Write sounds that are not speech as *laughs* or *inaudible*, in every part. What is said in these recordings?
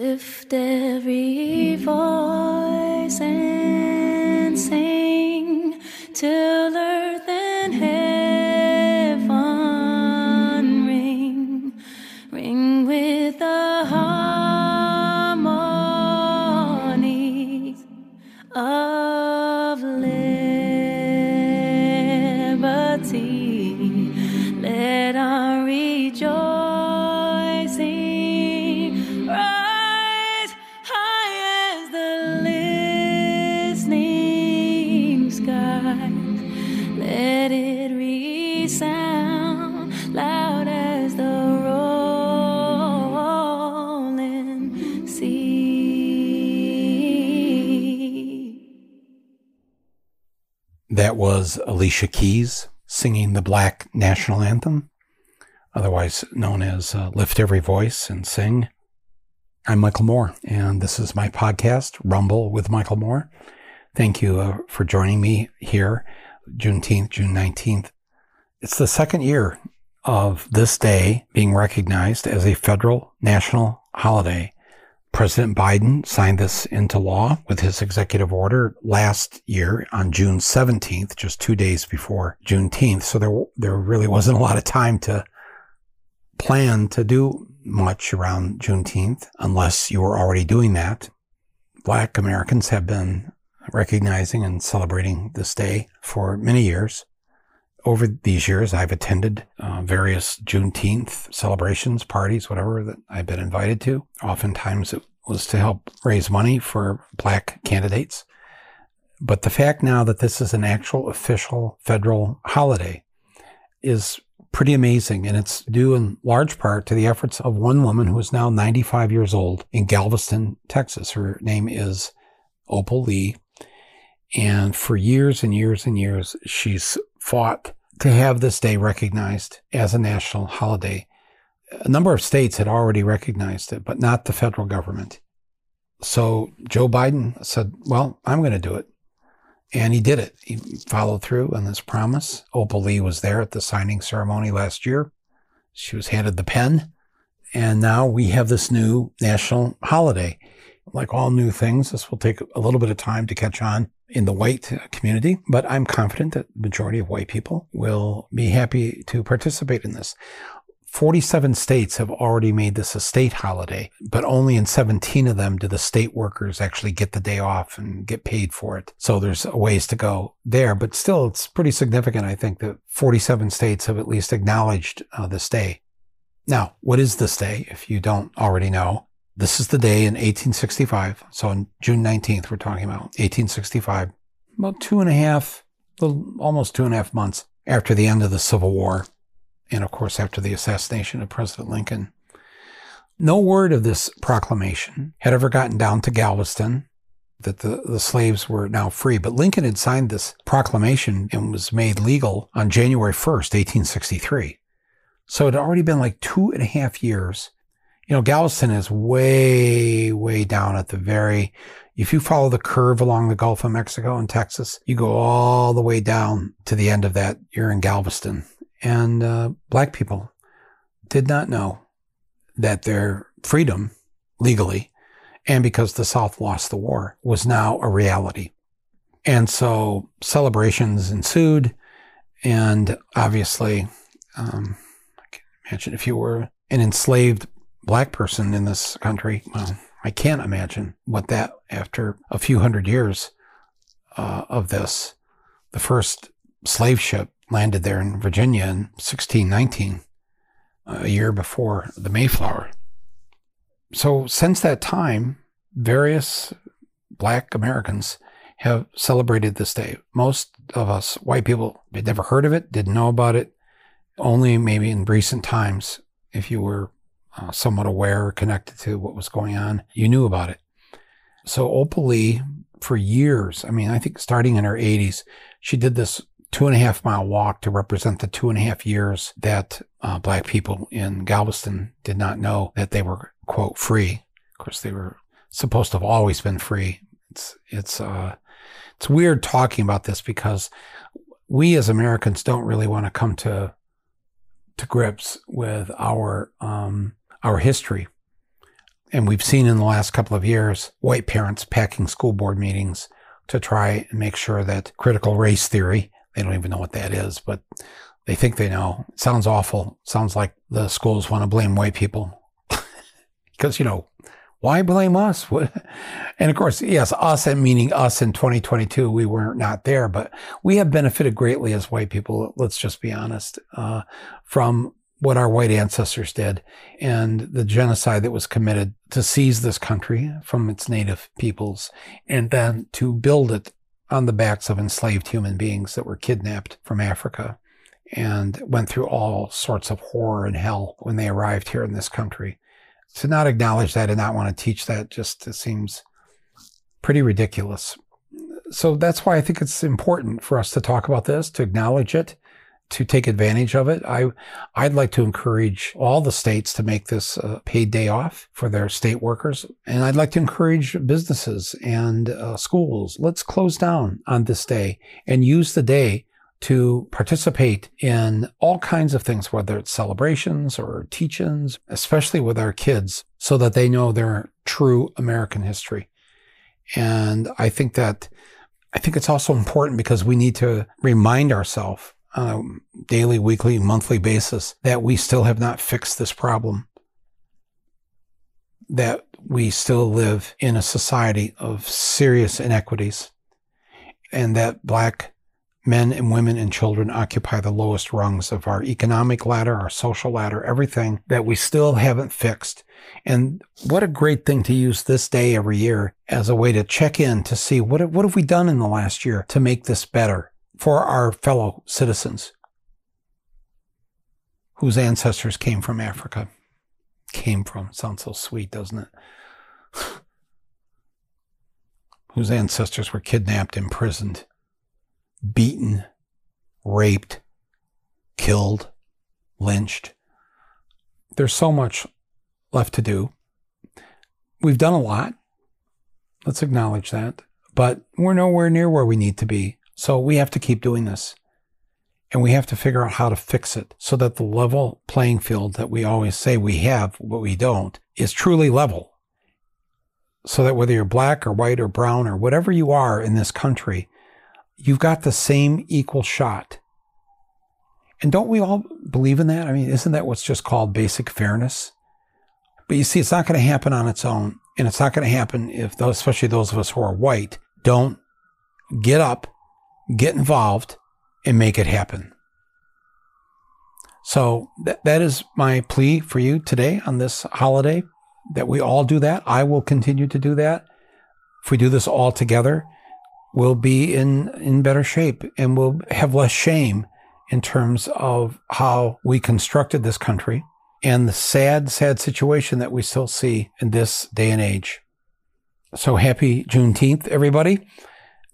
Lift every voice and That was Alicia Keys singing the Black National Anthem, otherwise known as uh, Lift Every Voice and Sing. I'm Michael Moore, and this is my podcast, Rumble with Michael Moore. Thank you uh, for joining me here, Juneteenth, June 19th. It's the second year of this day being recognized as a federal national holiday. President Biden signed this into law with his executive order last year on June 17th, just two days before Juneteenth. So there, there really wasn't a lot of time to plan to do much around Juneteenth unless you were already doing that. Black Americans have been recognizing and celebrating this day for many years. Over these years, I've attended uh, various Juneteenth celebrations, parties, whatever that I've been invited to. Oftentimes it was to help raise money for black candidates. But the fact now that this is an actual official federal holiday is pretty amazing. And it's due in large part to the efforts of one woman who is now 95 years old in Galveston, Texas. Her name is Opal Lee. And for years and years and years, she's fought to have this day recognized as a national holiday. A number of states had already recognized it, but not the federal government. So Joe Biden said, well, I'm going to do it. And he did it. He followed through on this promise. Opal Lee was there at the signing ceremony last year. She was handed the pen. And now we have this new national holiday. Like all new things, this will take a little bit of time to catch on in the white community, but I'm confident that the majority of white people will be happy to participate in this. 47 states have already made this a state holiday, but only in 17 of them do the state workers actually get the day off and get paid for it. So there's ways to go there, but still it's pretty significant. I think that 47 states have at least acknowledged uh, this day. Now, what is this day? If you don't already know, this is the day in 1865. So on June 19th, we're talking about 1865, about two and a half, almost two and a half months after the end of the Civil War. And of course, after the assassination of President Lincoln. No word of this proclamation had ever gotten down to Galveston that the, the slaves were now free. But Lincoln had signed this proclamation and was made legal on January 1st, 1863. So it had already been like two and a half years you know, Galveston is way, way down at the very, if you follow the curve along the Gulf of Mexico and Texas, you go all the way down to the end of that. You're in Galveston. And uh, black people did not know that their freedom legally, and because the South lost the war, was now a reality. And so celebrations ensued. And obviously, um, I can imagine if you were an enslaved black person in this country, well, I can't imagine what that, after a few hundred years uh, of this, the first slave ship landed there in Virginia in 1619, a year before the Mayflower. So since that time, various black Americans have celebrated this day. Most of us white people had never heard of it, didn't know about it. Only maybe in recent times, if you were uh, somewhat aware or connected to what was going on, you knew about it. So Opal Lee, for years, I mean, I think starting in her 80s, she did this two and a half mile walk to represent the two and a half years that uh, black people in Galveston did not know that they were, quote, free. Of course, they were supposed to have always been free. It's, it's, uh, it's weird talking about this because we as Americans don't really want to come to, to grips with our, um, our history. And we've seen in the last couple of years white parents packing school board meetings to try and make sure that critical race theory, they don't even know what that is, but they think they know. It sounds awful. It sounds like the schools want to blame white people. *laughs* Because, you know, why blame us? *laughs* and of course, yes, us and meaning us in 2022, we were not there, but we have benefited greatly as white people. Let's just be honest, uh, from what our white ancestors did and the genocide that was committed to seize this country from its native peoples and then to build it on the backs of enslaved human beings that were kidnapped from Africa and went through all sorts of horror and hell when they arrived here in this country. To not acknowledge that and not want to teach that just seems pretty ridiculous. So that's why I think it's important for us to talk about this, to acknowledge it, to take advantage of it. I, I'd like to encourage all the states to make this a paid day off for their state workers. And I'd like to encourage businesses and uh, schools. Let's close down on this day and use the day to participate in all kinds of things, whether it's celebrations or teach-ins, especially with our kids, so that they know their true American history. And I think that, I think it's also important because we need to remind ourselves on a daily, weekly, monthly basis that we still have not fixed this problem. That we still live in a society of serious inequities and that black men and women and children occupy the lowest rungs of our economic ladder, our social ladder, everything that we still haven't fixed. And what a great thing to use this day every year as a way to check in to see what, what have we done in the last year to make this better for our fellow citizens whose ancestors came from Africa. Came from, sounds so sweet, doesn't it? *laughs* whose ancestors were kidnapped, imprisoned, beaten, raped, killed, lynched. There's so much left to do. We've done a lot. Let's acknowledge that. But we're nowhere near where we need to be. So we have to keep doing this. And we have to figure out how to fix it so that the level playing field that we always say we have, but we don't, is truly level. So that whether you're black or white or brown or whatever you are in this country, you've got the same equal shot. And don't we all believe in that? I mean, isn't that what's just called basic fairness? But you see, it's not going to happen on its own. And it's not going to happen if those, especially those of us who are white, don't get up, get involved, and make it happen. So that, that is my plea for you today on this holiday that we all do that. I will continue to do that. If we do this all together, we'll be in, in better shape and we'll have less shame in terms of how we constructed this country and the sad, sad situation that we still see in this day and age. So happy Juneteenth, everybody.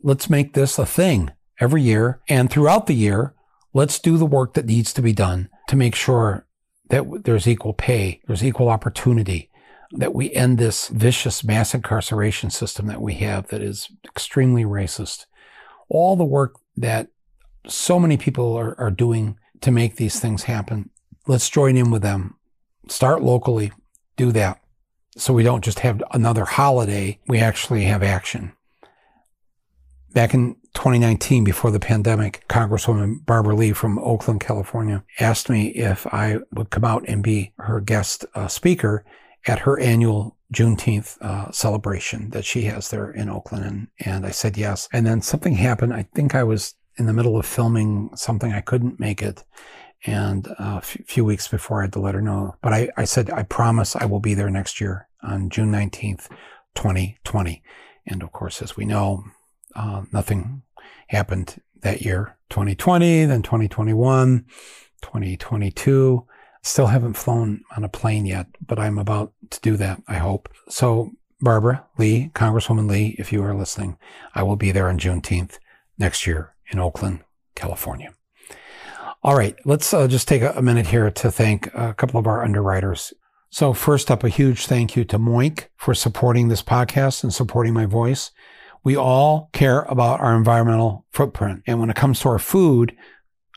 Let's make this a thing every year and throughout the year. Let's do the work that needs to be done to make sure that there's equal pay, there's equal opportunity, that we end this vicious mass incarceration system that we have that is extremely racist. All the work that so many people are, are doing to make these things happen, let's join in with them. Start locally, do that. So we don't just have another holiday, we actually have action. Back in 2019, before the pandemic, Congresswoman Barbara Lee from Oakland, California, asked me if I would come out and be her guest uh, speaker at her annual Juneteenth uh, celebration that she has there in Oakland. And, and I said yes. And then something happened. I think I was in the middle of filming something. I couldn't make it. And a uh, few weeks before I had to let her know. But I, I said, I promise I will be there next year on June 19th, 2020. And of course, as we know, uh, nothing happened that year 2020, then 2021, 2022. Still haven't flown on a plane yet, but I'm about to do that, I hope. So, Barbara Lee, Congresswoman Lee, if you are listening, I will be there on Juneteenth next year in Oakland, California. All right, let's uh, just take a, minute here to thank a couple of our underwriters. So, first up, a huge thank you to Moink for supporting this podcast and supporting my voice. We all care about our environmental footprint. And when it comes to our food,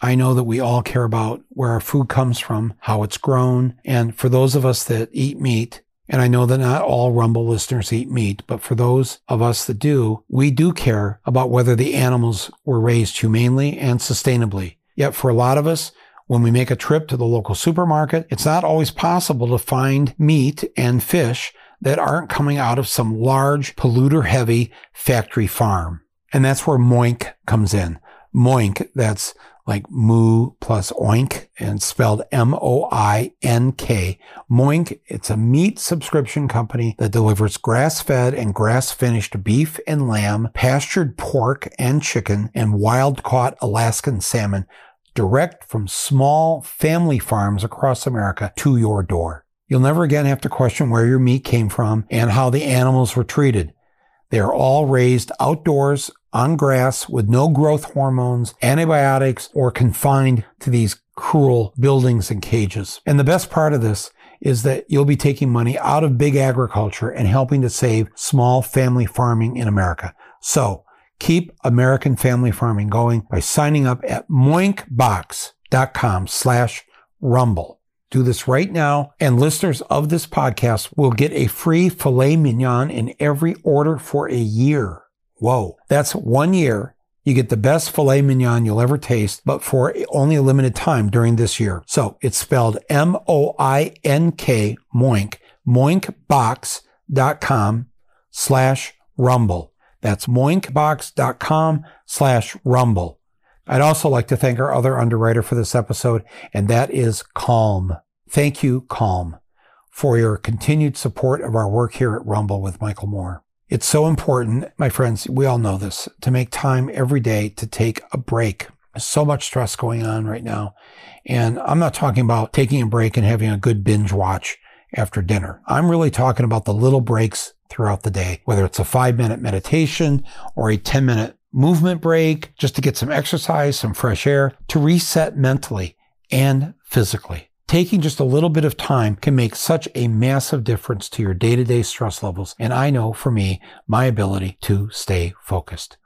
I know that we all care about where our food comes from, how it's grown. And for those of us that eat meat And I know that not all Rumble listeners eat meat, but for those of us that do, we do care about whether the animals were raised humanely and sustainably. Yet for a lot of us, when we make a trip to the local supermarket, it's not always possible to find meat and fish that aren't coming out of some large polluter heavy factory farm. And that's where Moink comes in. Moink, that's like moo plus oink and spelled M-O-I-N-K. Moink, it's a meat subscription company that delivers grass-fed and grass-finished beef and lamb, pastured pork and chicken, and wild-caught Alaskan salmon direct from small family farms across America to your door. You'll never again have to question where your meat came from and how the animals were treated. They are all raised outdoors on grass with no growth hormones, antibiotics, or confined to these cruel buildings and cages. And the best part of this is that you'll be taking money out of big agriculture and helping to save small family farming in America. So Keep American family farming going by signing up at moinkbox.com slash rumble. Do this right now, and listeners of this podcast will get a free filet mignon in every order for a year. Whoa, that's one year. You get the best filet mignon you'll ever taste, but for only a limited time during this year. So it's spelled M-O-I-N-K, moink, moinkbox.com slash rumble. That's moinkbox.com slash rumble. I'd also like to thank our other underwriter for this episode, and that is Calm. Thank you, Calm, for your continued support of our work here at Rumble with Michael Moore. It's so important, my friends, we all know this, to make time every day to take a break. So much stress going on right now. And I'm not talking about taking a break and having a good binge watch after dinner. I'm really talking about the little breaks throughout the day, whether it's a five minute meditation or a 10 minute movement break, just to get some exercise, some fresh air, to reset mentally and physically. Taking just a little bit of time can make such a massive difference to your day to day stress levels. And I know for me, my ability to stay focused.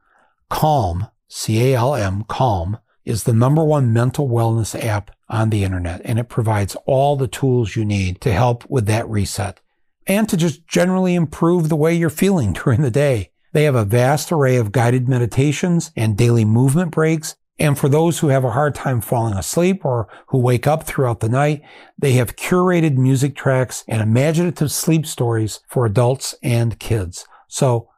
Calm, C-A-L-M, Calm is the number one mental wellness app on the internet, and it provides all the tools you need to help with that reset and to just generally improve the way you're feeling *laughs* during the day. They have a vast array of guided meditations and daily movement breaks. And for those who have a hard time falling asleep or who wake up throughout the night, they have curated music tracks and imaginative sleep stories for adults and kids. So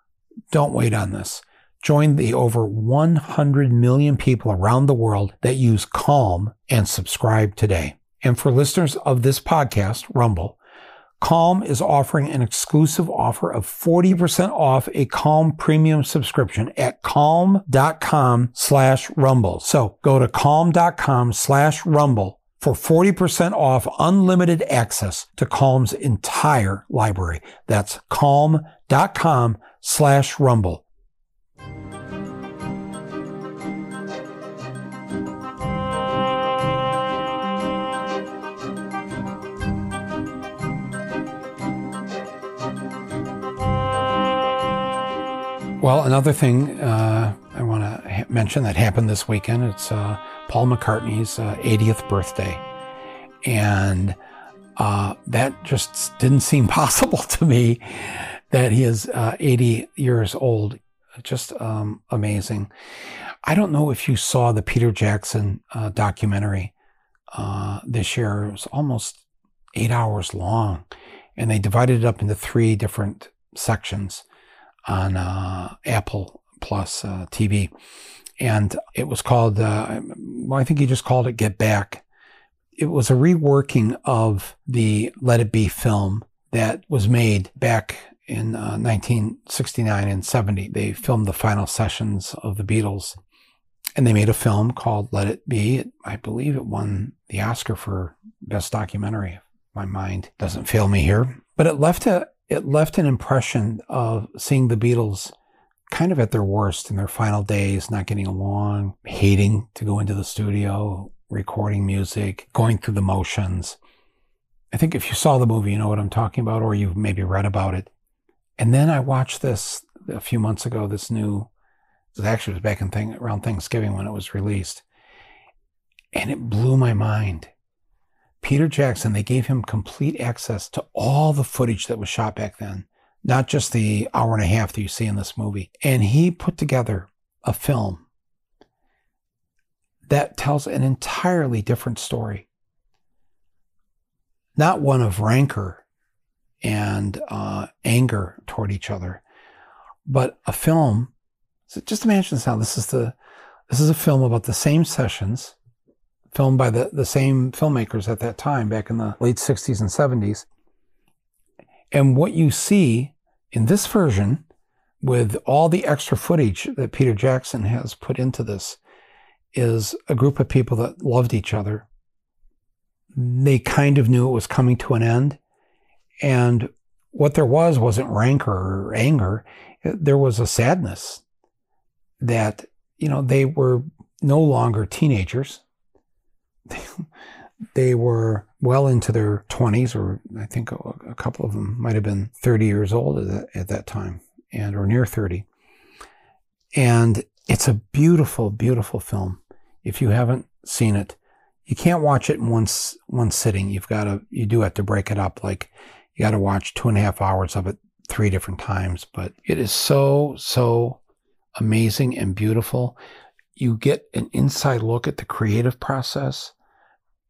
don't wait on this. Join the over 100 million people around the world that use Calm and subscribe today. And for listeners of this podcast, Rumble, Calm is offering an exclusive offer of 40% off a Calm premium subscription at calm.com slash rumble. So go to calm.com slash rumble for 40% off unlimited access to Calm's entire library. That's calm.com slash rumble. Well, another thing uh, I want to ha- mention that happened this weekend, it's uh, Paul McCartney's uh, 80th birthday. And uh, that just didn't seem *laughs* possible to me that he is uh, 80 years old. Just um, amazing. I don't know if you saw the Peter Jackson uh, documentary this year. It was almost eight hours long, and they divided it up into three different sections on uh, Apple Plus uh, TV, and it was called. Uh, well, I think he just called it "Get Back." It was a reworking of the Let It Be film that was made back in 1969 uh, and 70. They filmed the final sessions of the Beatles, and they made a film called Let It Be. I believe it won the Oscar for Best Documentary. My mind doesn't fail me here, but it left a it left an impression of seeing the Beatles kind of at their worst in their final days, not getting along, hating to go into the studio, recording music, going through the motions. I think if you saw the movie, you know what I'm talking about, or you've maybe read about it. And then I watched this a few months ago, this new, it actually was back in thing, around Thanksgiving when it was released. And it blew my mind. Peter Jackson, they gave him complete access to all the footage that was shot back then, not just the hour and a half that you see in this movie. And he put together a film that tells an entirely different story. Not one of rancor and uh, anger toward each other, but a film. So just imagine this now. This is the this is a film about the same sessions, filmed by the, the same filmmakers at that time, back in the late 60s and 70s. And what you see in this version, with all the extra footage that Peter Jackson has put into this, is a group of people that loved each other. They kind of knew it was coming to an end. And what there was wasn't rancor or anger. There was a sadness that you know, they were no longer teenagers. *laughs* they were well into their 20s, or I think a, couple of them might have been 30 years old at that, at that time, and or near 30. And it's a beautiful, beautiful film. If you haven't seen it, you can't watch it in one one sitting. You've got to, you do have to break it up. Like you got to watch two and a half hours of it three different times. But it is so, so amazing and beautiful. You get an inside look at the creative process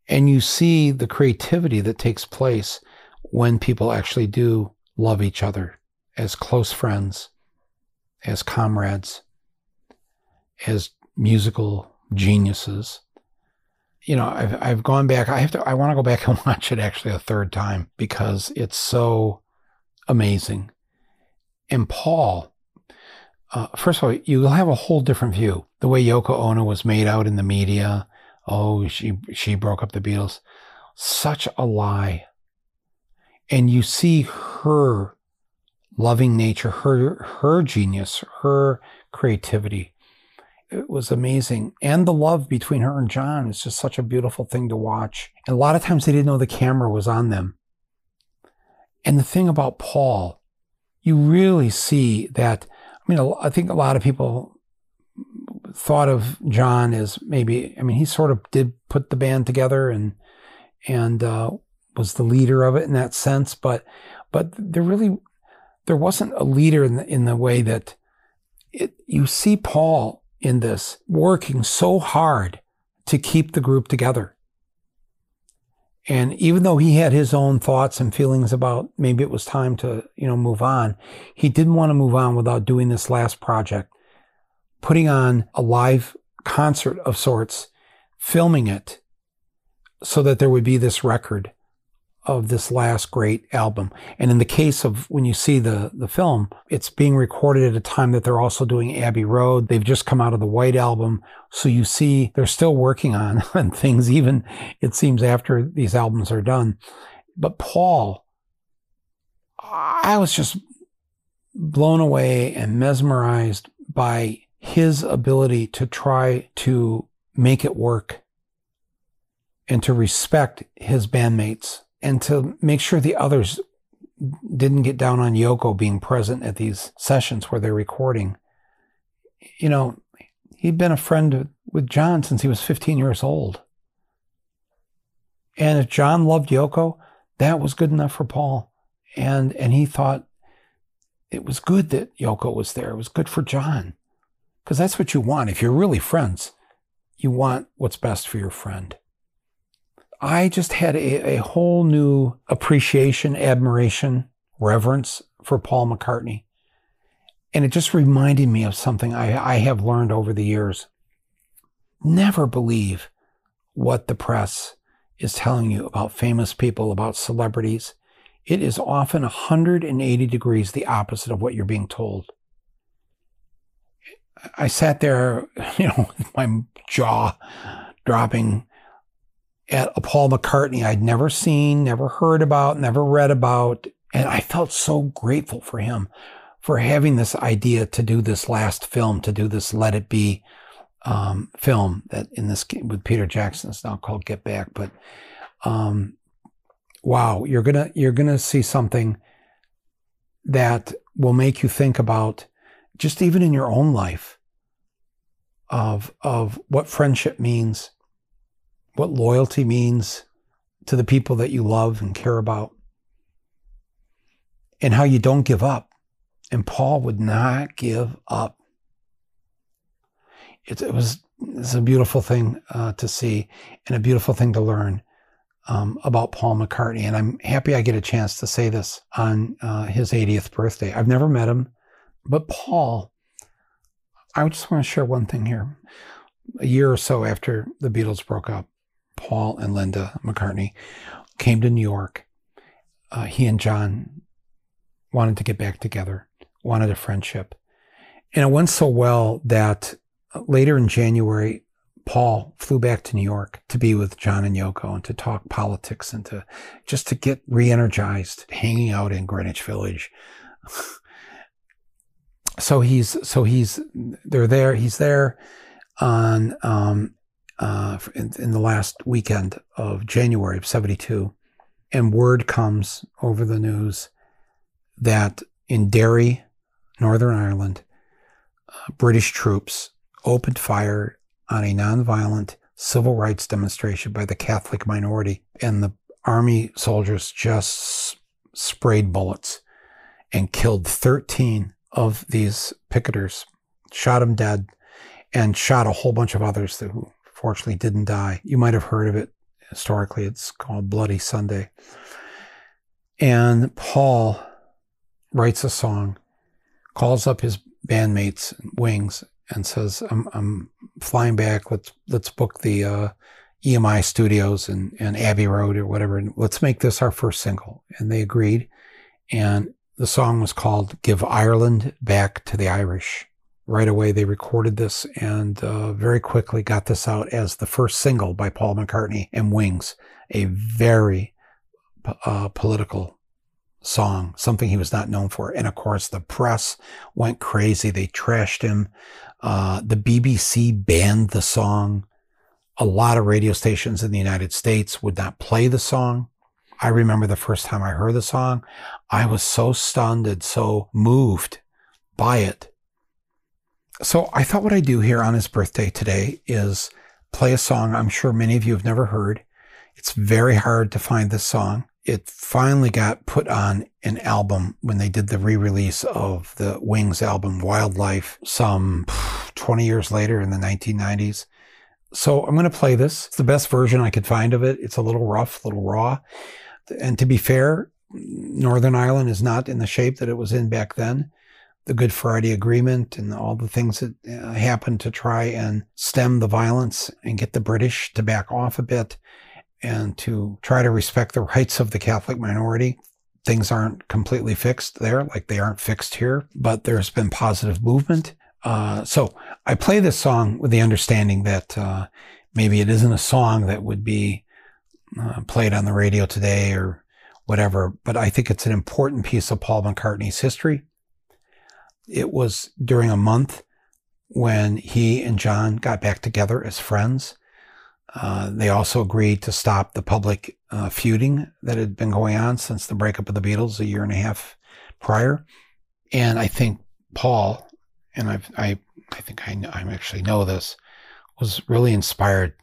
and you see the creativity that takes place when people actually do love each other as close friends, as comrades, as musical geniuses. You know, I've, I've gone back. I have to, I want to go back *laughs* and watch it actually a third time because it's so amazing. And Paul, uh, first of all, you'll have a whole different view. The way Yoko Ono was made out in the media. Oh, she, she broke up the Beatles. Such a lie. And you see her loving nature, her, her genius, her creativity. It was amazing. And the love between her and John is just such a beautiful thing to watch. And a lot of times they didn't know the camera was on them. And the thing about Paul, you really see that I mean, I think a lot of people thought of John as maybe. I mean, he sort of did put the band together and and uh, was the leader of it in that sense. But but there really there wasn't a leader in the, in the way that it, you see Paul in this working so hard to keep the group together. And even though he had his own thoughts and feelings about maybe it was time to, you know, move on, he didn't want to move on without doing this last project, putting on a live concert of sorts, filming it so that there would be this record of this last great album. And in the case of when you see the, the film, it's being recorded at a time that they're also doing Abbey Road. They've just come out of the White Album. So you see they're still working on, *laughs* on things, even it seems after these albums are done. But Paul, I was just blown away and mesmerized by his ability to try to make it work and to respect his bandmates and to make sure the others didn't get down on Yoko being present at these sessions where they're recording. You know, he'd been a friend with John since he was 15 years old. And if John loved Yoko, that was good enough for Paul. And and he thought it was good that Yoko was there. It was good for John. Because that's what you want. If you're really friends, you want what's best for your friend. I just had a, a whole new appreciation, admiration, reverence for Paul McCartney. And it just reminded me of something I, I have learned over the years. Never believe what the press is telling you about famous people, about celebrities. It is often 180 degrees the opposite of what you're being told. I sat there, *laughs* you know, my jaw dropping at a Paul McCartney I'd never seen, never heard about, never read about. And I felt so grateful for him for having this idea to do this last film, to do this Let It Be um, film that in this with Peter Jackson is now called Get Back. But um, wow, you're gonna you're gonna see something that will make you think about just even in your own life of of what friendship means what loyalty means to the people that you love and care about, and how you don't give up. And Paul would not give up. It, it was it's a beautiful thing uh, to see and a beautiful thing to learn um, about Paul McCartney. And I'm happy I get a chance to say this on uh, his 80th birthday. I've never met him, but Paul, I just want to share one thing here. A year or so after the Beatles broke up, Paul and Linda McCartney came to New York. Uh, he and John wanted to get back together, wanted a friendship. And it went so well that later in January, Paul flew back to New York to be with John and Yoko and to talk politics and to just to get re-energized, hanging out in Greenwich Village. So he's so he's they're there. He's there on um, uh, in, in the last weekend of January of '72, and word comes over the news that in Derry, Northern Ireland, uh, British troops opened fire on a nonviolent civil rights demonstration by the Catholic minority, and the army soldiers just sprayed bullets and killed 13 of these picketers, shot them dead, and shot a whole bunch of others who fortunately didn't die. You might have heard of it historically. It's called Bloody Sunday. And Paul writes a song, calls up his bandmates, Wings, and says, "I'm I'm flying back. Let's let's book the uh, EMI Studios and and Abbey Road or whatever, and let's make this our first single." And they agreed, and the song was called "Give Ireland Back to the Irish." Right away, they recorded this and uh, very quickly got this out as the first single by Paul McCartney and Wings, a very uh, political song, something he was not known for. And of course, the press went crazy. They trashed him. Uh, the BBC banned the song. A lot of radio stations in the United States would not play the song. I remember the first time I heard the song, I was so stunned and so moved by it. So I thought what I'd do here on his birthday today is play a song I'm sure many of you have never heard. It's very hard to find this song it finally got put on an album when they did the re-release of the Wings album Wild Life some *sighs* 20 years later in the 1990s. So I'm going to play this. It's the best version I could find of it. It's a little rough, a little raw. And to be fair, Northern Ireland is not in the shape that it was in back then. The Good Friday Agreement and all the things that uh, happened to try and stem the violence and get the British to back off a bit and to try to respect the rights of the Catholic minority. Things aren't completely fixed there, like they aren't fixed here, but there's been positive movement. Uh, so I play this song with the understanding that uh, maybe it isn't a song that would be uh, played on the radio today or whatever, but I think it's an important piece of Paul McCartney's history. It was during a month when he and John got back together as friends uh, they also agreed to stop the public uh, feuding that had been going on since the breakup of the Beatles a year and a half prior. And I think Paul, and I've, i I, think I, I actually know this, was really inspired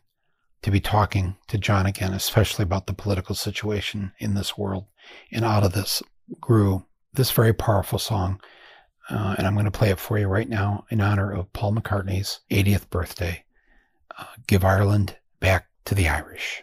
to be talking to John again, especially about the political situation in this world. And out of this grew this very powerful song. Uh, and I'm going to play it for you right now in honor of Paul McCartney's 80th birthday. Uh, Give Ireland back to the Irish.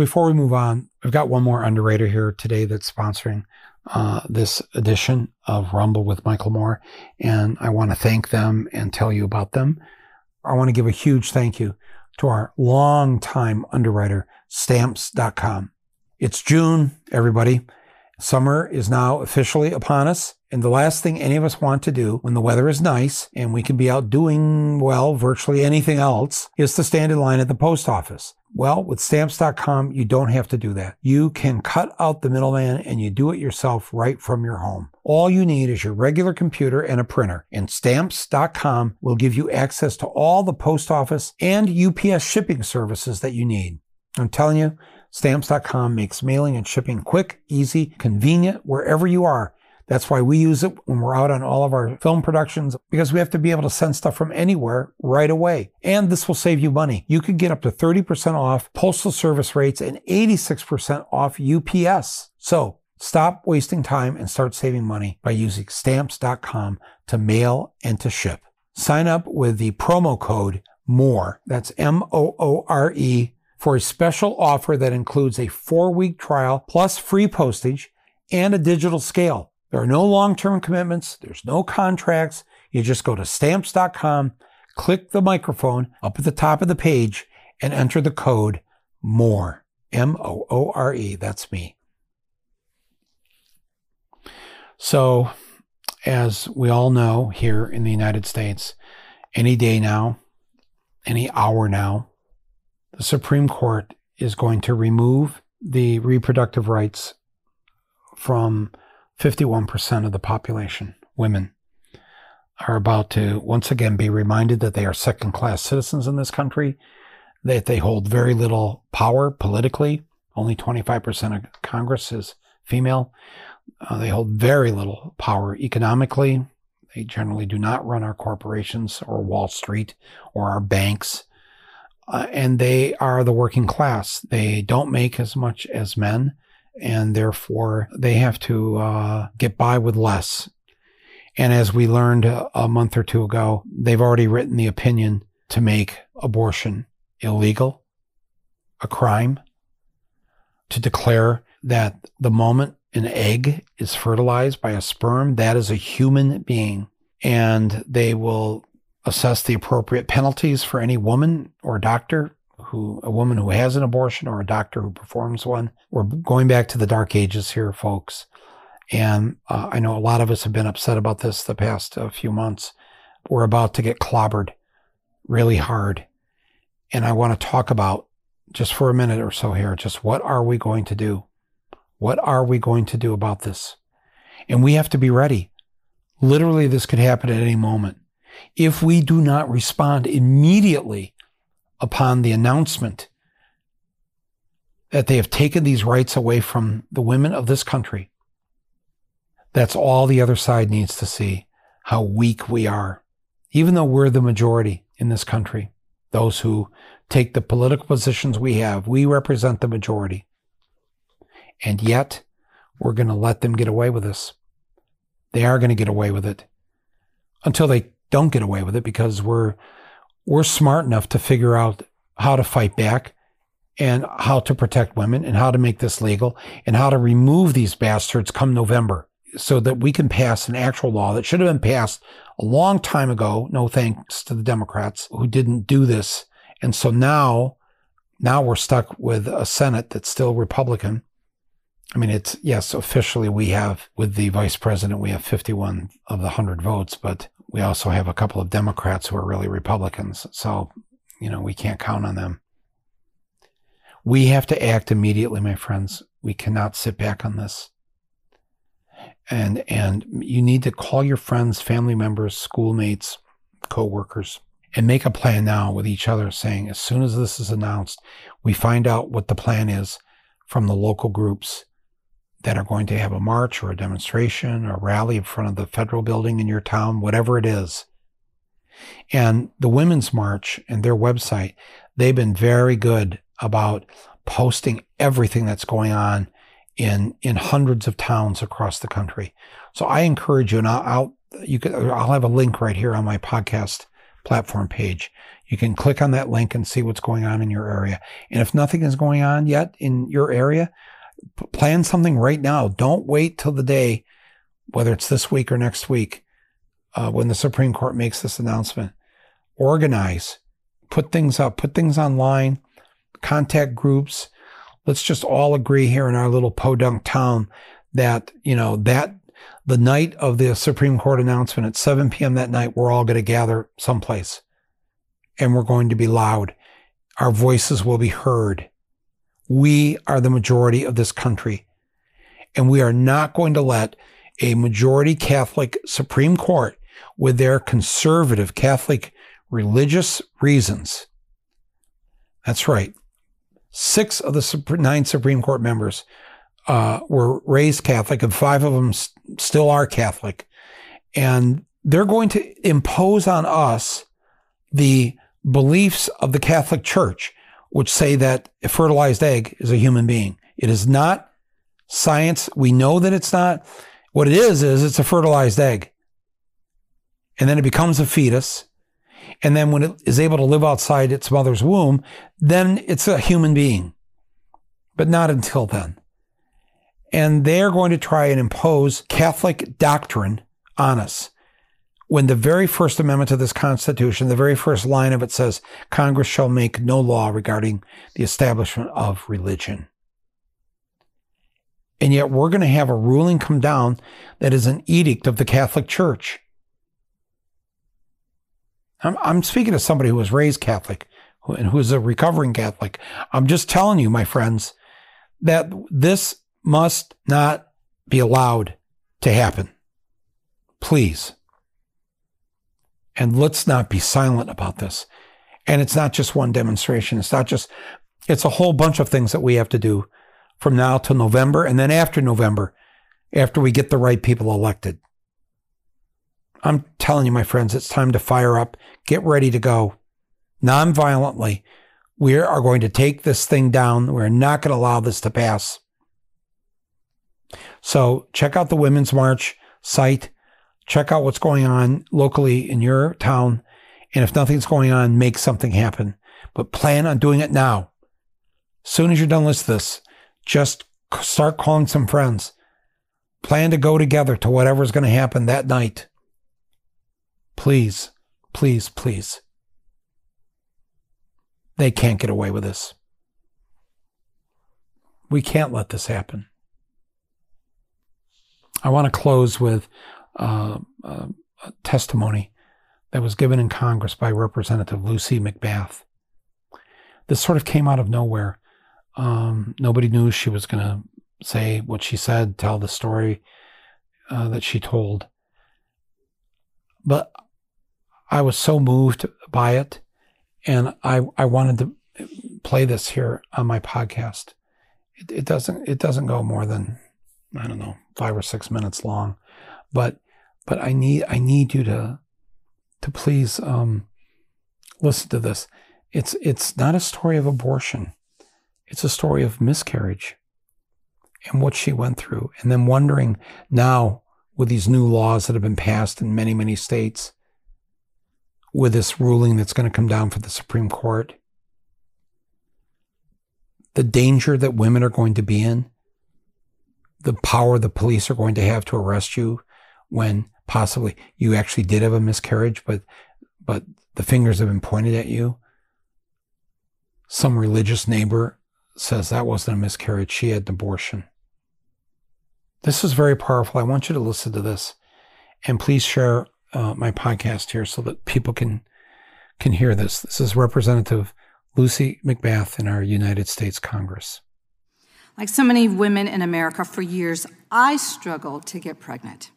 Before we move on, I've got one more underwriter here today that's sponsoring uh, this edition of Rumble with Michael Moore, and I want to thank them and tell you about them. I want to give a huge thank you to our longtime underwriter, Stamps.com. It's June, everybody. Summer is now officially upon us. And the last thing any of us want to do when the weather is nice and we can be out doing, well, virtually anything else is to stand in line at the post office. Well, with stamps.com, you don't have to do that. You can cut out the middleman and you do it yourself right from your home. All you need is your regular computer and a printer, and stamps.com will give you access to all the post office and UPS shipping services that you need. I'm telling you, Stamps.com makes mailing and shipping quick, easy, convenient wherever you are. That's why we use it when we're out on all of our film productions because we have to be able to send stuff from anywhere right away. And this will save you money. You could get up to 30% off postal service rates and 86% off UPS. So stop wasting time and start saving money by using stamps.com to mail and to ship. Sign up with the promo code MOORE. That's M O O R E for a special offer that includes a four week trial plus free postage and a digital scale. There are no long term commitments, there's no contracts. You just go to stamps.com, click the microphone up at the top of the page, and enter the code MOORE. M O O R E. That's me. So, as we all know here in the United States, any day now, any hour now, the Supreme Court is going to remove the reproductive rights from 51% of the population, women, are about to once again be reminded that they are second class citizens in this country, that they hold very little power politically. Only 25% of Congress is female. Uh, they hold very little power economically. They generally do not run our corporations or Wall Street or our banks uh, and they are the working class. They don't make as much as men, and therefore they have to uh, get by with less. And as we learned a month or two ago, they've already written the opinion to make abortion illegal, a crime, to declare that the moment an egg is fertilized by a sperm, that is a human being. And they will assess the appropriate penalties for any woman or doctor who a woman who has an abortion or a doctor who performs one. We're going back to the dark ages here, folks. And uh, I know a lot of us have been upset about this the past uh, few months. We're about to get clobbered really hard. And I want to talk about just for a minute or so here, just what are we going to do? What are we going to do about this? And we have to be ready. Literally, this could happen at any moment if we do not respond immediately upon the announcement that they have taken these rights away from the women of this country. That's all the other side needs to see how weak we are. Even though we're the majority in this country, those who take the political positions we have, we represent the majority. And yet, we're going to let them get away with this. They are going to get away with it until they don't get away with it because we're we're smart enough to figure out how to fight back and how to protect women and how to make this legal and how to remove these bastards come November so that we can pass an actual law that should have been passed a long time ago. No thanks to the Democrats who didn't do this. And so now, now we're stuck with a Senate that's still Republican. I mean, it's yes, officially we have with the vice president, we have 51 of the 100 votes, but we also have a couple of Democrats who are really Republicans. So, you know, we can't count on them. We have to act immediately, my friends. We cannot sit back on this. And and you need to call your friends, family members, schoolmates, co-workers, and make a plan now with each other saying as soon as this is announced, we find out what the plan is from the local groups that are going to have a march or a demonstration or a rally in front of the federal building in your town, whatever it is. And the Women's March and their website, they've been very good about posting everything that's going on in in hundreds of towns across the country. So I encourage you, and I'll, I'll you could I'll have a link right here on my podcast platform page. You can click on that link and see what's going on in your area. And if nothing is going on yet in your area, plan something right now. Don't wait till the day, whether it's this week or next week, uh, when the Supreme Court makes this announcement. Organize, put things up, put things online, contact groups. Let's just all agree here in our little podunk town that, you know, that the night of the Supreme Court announcement at 7 p.m. that night, we're all going to gather someplace and we're going to be loud. Our voices will be heard. We are the majority of this country and we are not going to let a majority Catholic Supreme Court with their conservative Catholic religious reasons. That's right. Six of the nine Supreme Court members uh, were raised Catholic, and five of them st- still are Catholic. And they're going to impose on us the beliefs of the Catholic Church, which say that a fertilized egg is a human being. It is not science. We know that it's not. What it is, is it's a fertilized egg. And then it becomes a fetus. And then when it is able to live outside its mother's womb, then it's a human being. But not until then and they're going to try and impose Catholic doctrine on us. When the very first amendment to this Constitution, the very first line of it says, Congress shall make no law regarding the establishment of religion. And yet we're going to have a ruling come down that is an edict of the Catholic Church. I'm, I'm speaking to somebody who was raised Catholic and who's a recovering Catholic. I'm just telling you, my friends, that this must not be allowed to happen. Please. And let's not be silent about this. And it's not just one demonstration. It's not just, it's a whole bunch of things that we have to do from now till November and then after November, after we get the right people elected. I'm telling you, my friends, it's time to fire up, get ready to go non-violently. We are going to take this thing down. We're not going to allow this to pass. So check out the Women's March site. Check out what's going on locally in your town. And if nothing's going on, make something happen. But plan on doing it now. As soon as you're done with this, just start calling some friends. Plan to go together to whatever's going to happen that night. Please, please, please. They can't get away with this. We can't let this happen. I want to close with uh, uh, testimony that was given in Congress by Representative Lucy McBath. This sort of came out of nowhere. Um, nobody knew she was going to say what she said, tell the story uh, that she told. But I was so moved by it, and I I wanted to play this here on my podcast. It, it doesn't it doesn't go more than I don't know, five or six minutes long. But but I need I need you to to please um, listen to this. It's it's not a story of abortion. It's a story of miscarriage and what she went through. And then wondering now with these new laws that have been passed in many, many states, with this ruling that's going to come down for the Supreme Court, the danger that women are going to be in the power the police are going to have to arrest you when possibly you actually did have a miscarriage, but but the fingers have been pointed at you. Some religious neighbor says that wasn't a miscarriage; she had an abortion. This is very powerful. I want you to listen to this, and please share uh, my podcast here so that people can can hear this. This is Representative Lucy McBath in our United States Congress. Like so many women in America, for years, I struggled to get pregnant.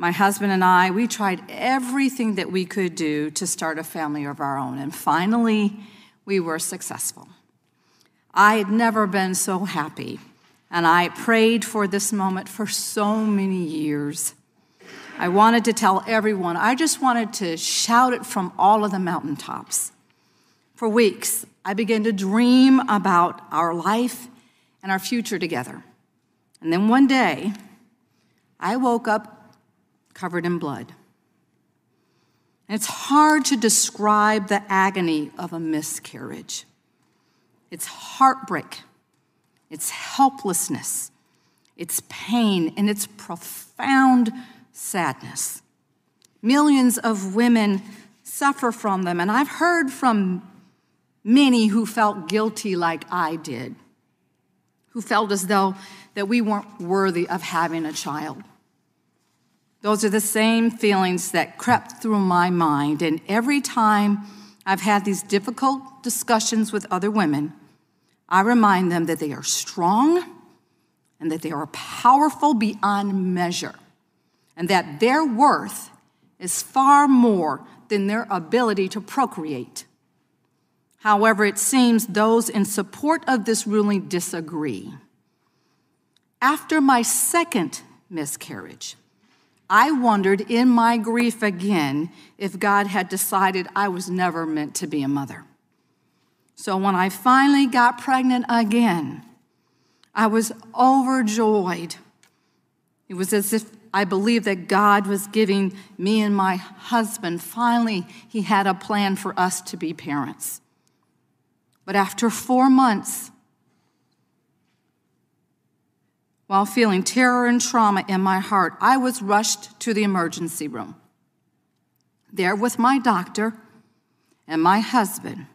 My husband and I, we tried everything that we could do to start a family of our own, and finally, we were successful. I had never been so happy, and I prayed for this moment for so many years. I wanted to tell everyone, I just wanted to shout it from all of the mountaintops. For weeks, I began to dream about our life and our future together. And then one day, I woke up covered in blood. And it's hard to describe the agony of a miscarriage. It's heartbreak, it's helplessness, it's pain, and it's profound sadness. Millions of women suffer from them, and I've heard from many who felt guilty like I did, who felt as though that we weren't worthy of having a child. Those are the same feelings that crept through my mind, and every time I've had these difficult discussions with other women, I remind them that they are strong and that they are powerful beyond measure, and that their worth is far more than their ability to procreate. However, it seems those in support of this ruling disagree. After my second miscarriage, I wondered in my grief again if God had decided I was never meant to be a mother. So when I finally got pregnant again, I was overjoyed. It was as if I believed that God was giving me and my husband, finally, He had a plan for us to be parents. But after four months, while feeling terror and trauma in my heart, I was rushed to the emergency room. There, with my doctor and my husband,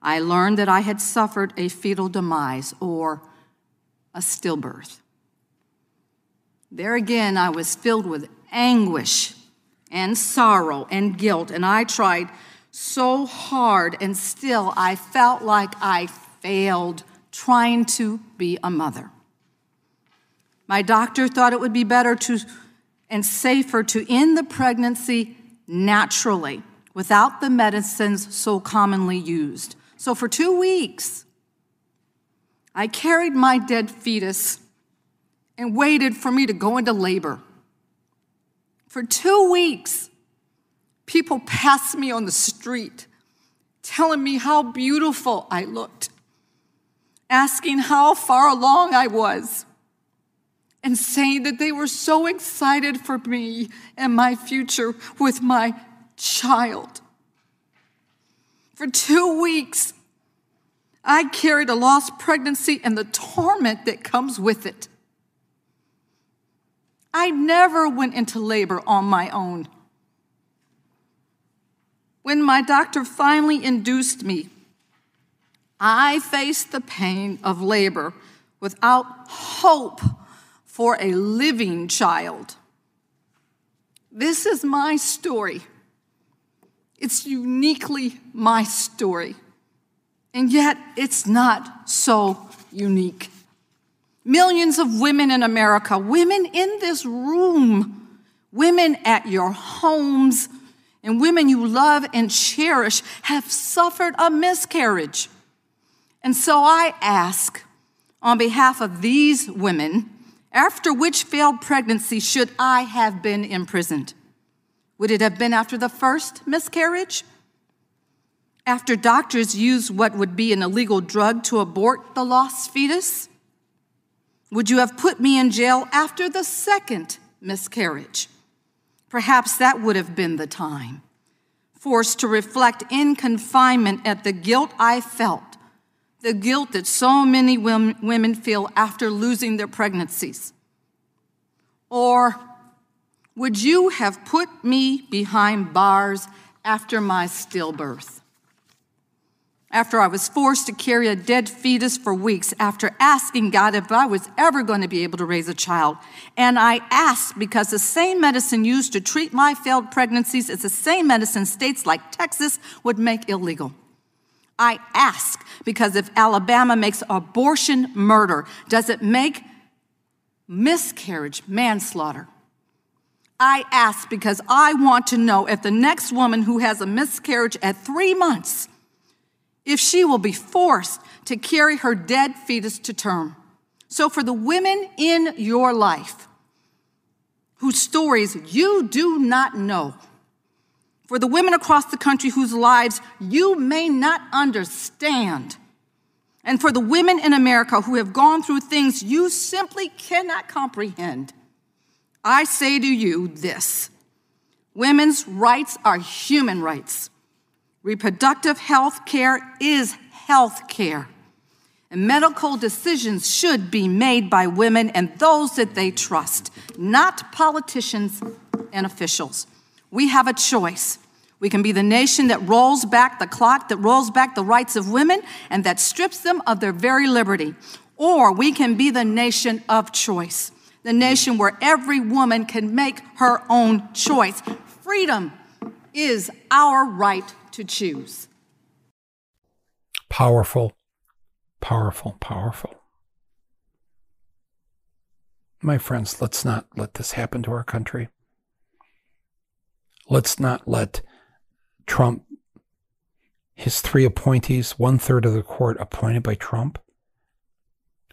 I learned that I had suffered a fetal demise or a stillbirth. There again, I was filled with anguish and sorrow and guilt, and I tried so hard, and still I felt like I failed trying to be a mother. My doctor thought it would be better to and safer to end the pregnancy naturally without the medicines so commonly used. So for two weeks, I carried my dead fetus and waited for me to go into labor. For two weeks, people passed me on the street telling me how beautiful I looked, asking how far along I was, and saying that they were so excited for me and my future with my child. For two weeks, I carried a lost pregnancy and the torment that comes with it. I never went into labor on my own. When my doctor finally induced me, I faced the pain of labor without hope for a living child. This is my story. It's uniquely my story. And yet, it's not so unique. Millions of women in America, women in this room, women at your homes, and women you love and cherish have suffered a miscarriage. And so I ask, on behalf of these women, after which failed pregnancy should I have been imprisoned? Would it have been after the first miscarriage? After doctors used what would be an illegal drug to abort the lost fetus? Would you have put me in jail after the second miscarriage? Perhaps that would have been the time. Forced to reflect in confinement at the guilt I felt, the guilt that so many women feel after losing their pregnancies. Or would you have put me behind bars after my stillbirth? after I was forced to carry a dead fetus for weeks after asking God if I was ever going to be able to raise a child. And I asked because the same medicine used to treat my failed pregnancies is the same medicine states like Texas would make illegal. I ask because if Alabama makes abortion murder, does it make miscarriage manslaughter? I ask because I want to know if the next woman who has a miscarriage at three months if she will be forced to carry her dead fetus to term. So, for the women in your life whose stories you do not know, for the women across the country whose lives you may not understand, and for the women in America who have gone through things you simply cannot comprehend, I say to you this Women's rights are human rights. Reproductive health care is health care. And medical decisions should be made by women and those that they trust, not politicians and officials. We have a choice. We can be the nation that rolls back the clock, that rolls back the rights of women, and that strips them of their very liberty. Or we can be the nation of choice, the nation where every woman can make her own choice. Freedom is our right to choose. Powerful, powerful, powerful. My friends, let's not let this happen to our country. Let's not let Trump, his three appointees, one third of the court appointed by Trump,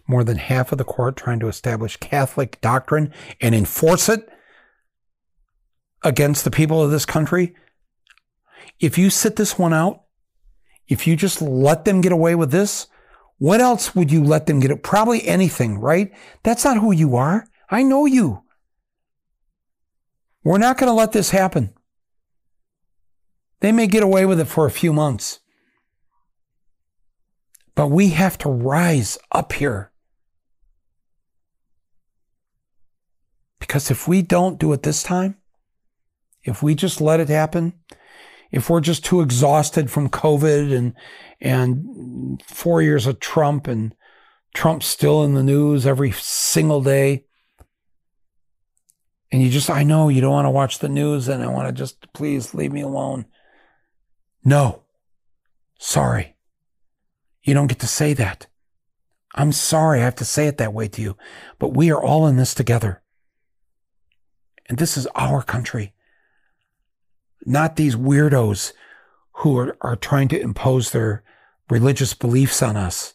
more than half of the court trying to establish Catholic doctrine and enforce it against the people of this country. If you sit this one out, if you just let them get away with this, what else would you let them get? Probably anything, right? That's not who you are. I know you. We're not going to let this happen. They may get away with it for a few months. But we have to rise up here. Because if we don't do it this time, if we just let it happen, if we're just too exhausted from COVID and and four years of Trump and Trump's still in the news every single day, and you just I know you don't want to watch the news and I want to just please leave me alone. No. Sorry. You don't get to say that. I'm sorry I have to say it that way to you, but we are all in this together. And this is our country, not these weirdos who are, are trying to impose their religious beliefs on us.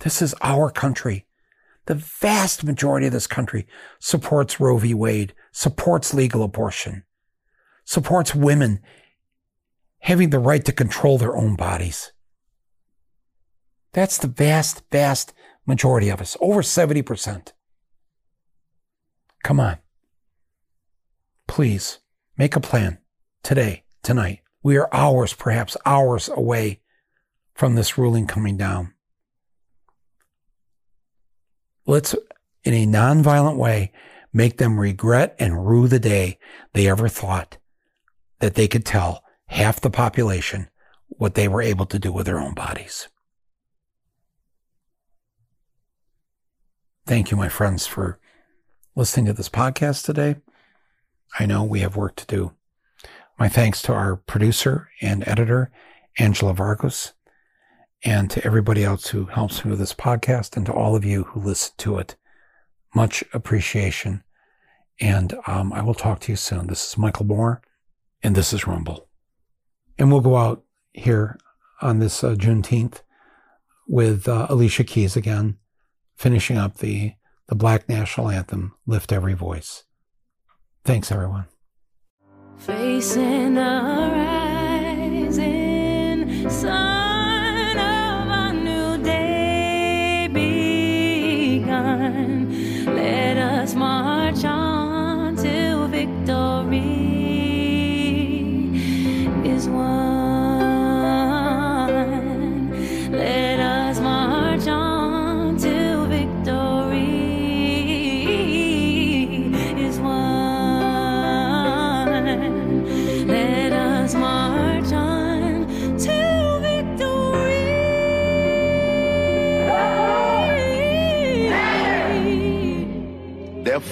This is our country. The vast majority of this country supports Roe v. Wade, supports legal abortion, supports women having the right to control their own bodies. That's the vast, vast majority of us, over 70%. Come on. Please make a plan today, tonight. We are hours, perhaps hours away from this ruling coming down. Let's, in a nonviolent way, make them regret and rue the day they ever thought that they could tell half the population what they were able to do with their own bodies. Thank you, my friends, for listening to this podcast today. I know we have work to do. My thanks to our producer and editor, Angela Vargas, and to everybody else who helps me with this podcast, and to all of you who listen to it. Much appreciation. And um, I will talk to you soon. This is Michael Moore, and this is Rumble. And we'll go out here on this uh, Juneteenth with uh, Alicia Keys again, finishing up the, the Black National Anthem, Lift Every Voice. Thanks, everyone. Facing a rising sun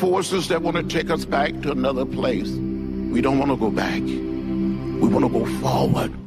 forces that want to take us back to another place. We don't want to go back. We want to go forward.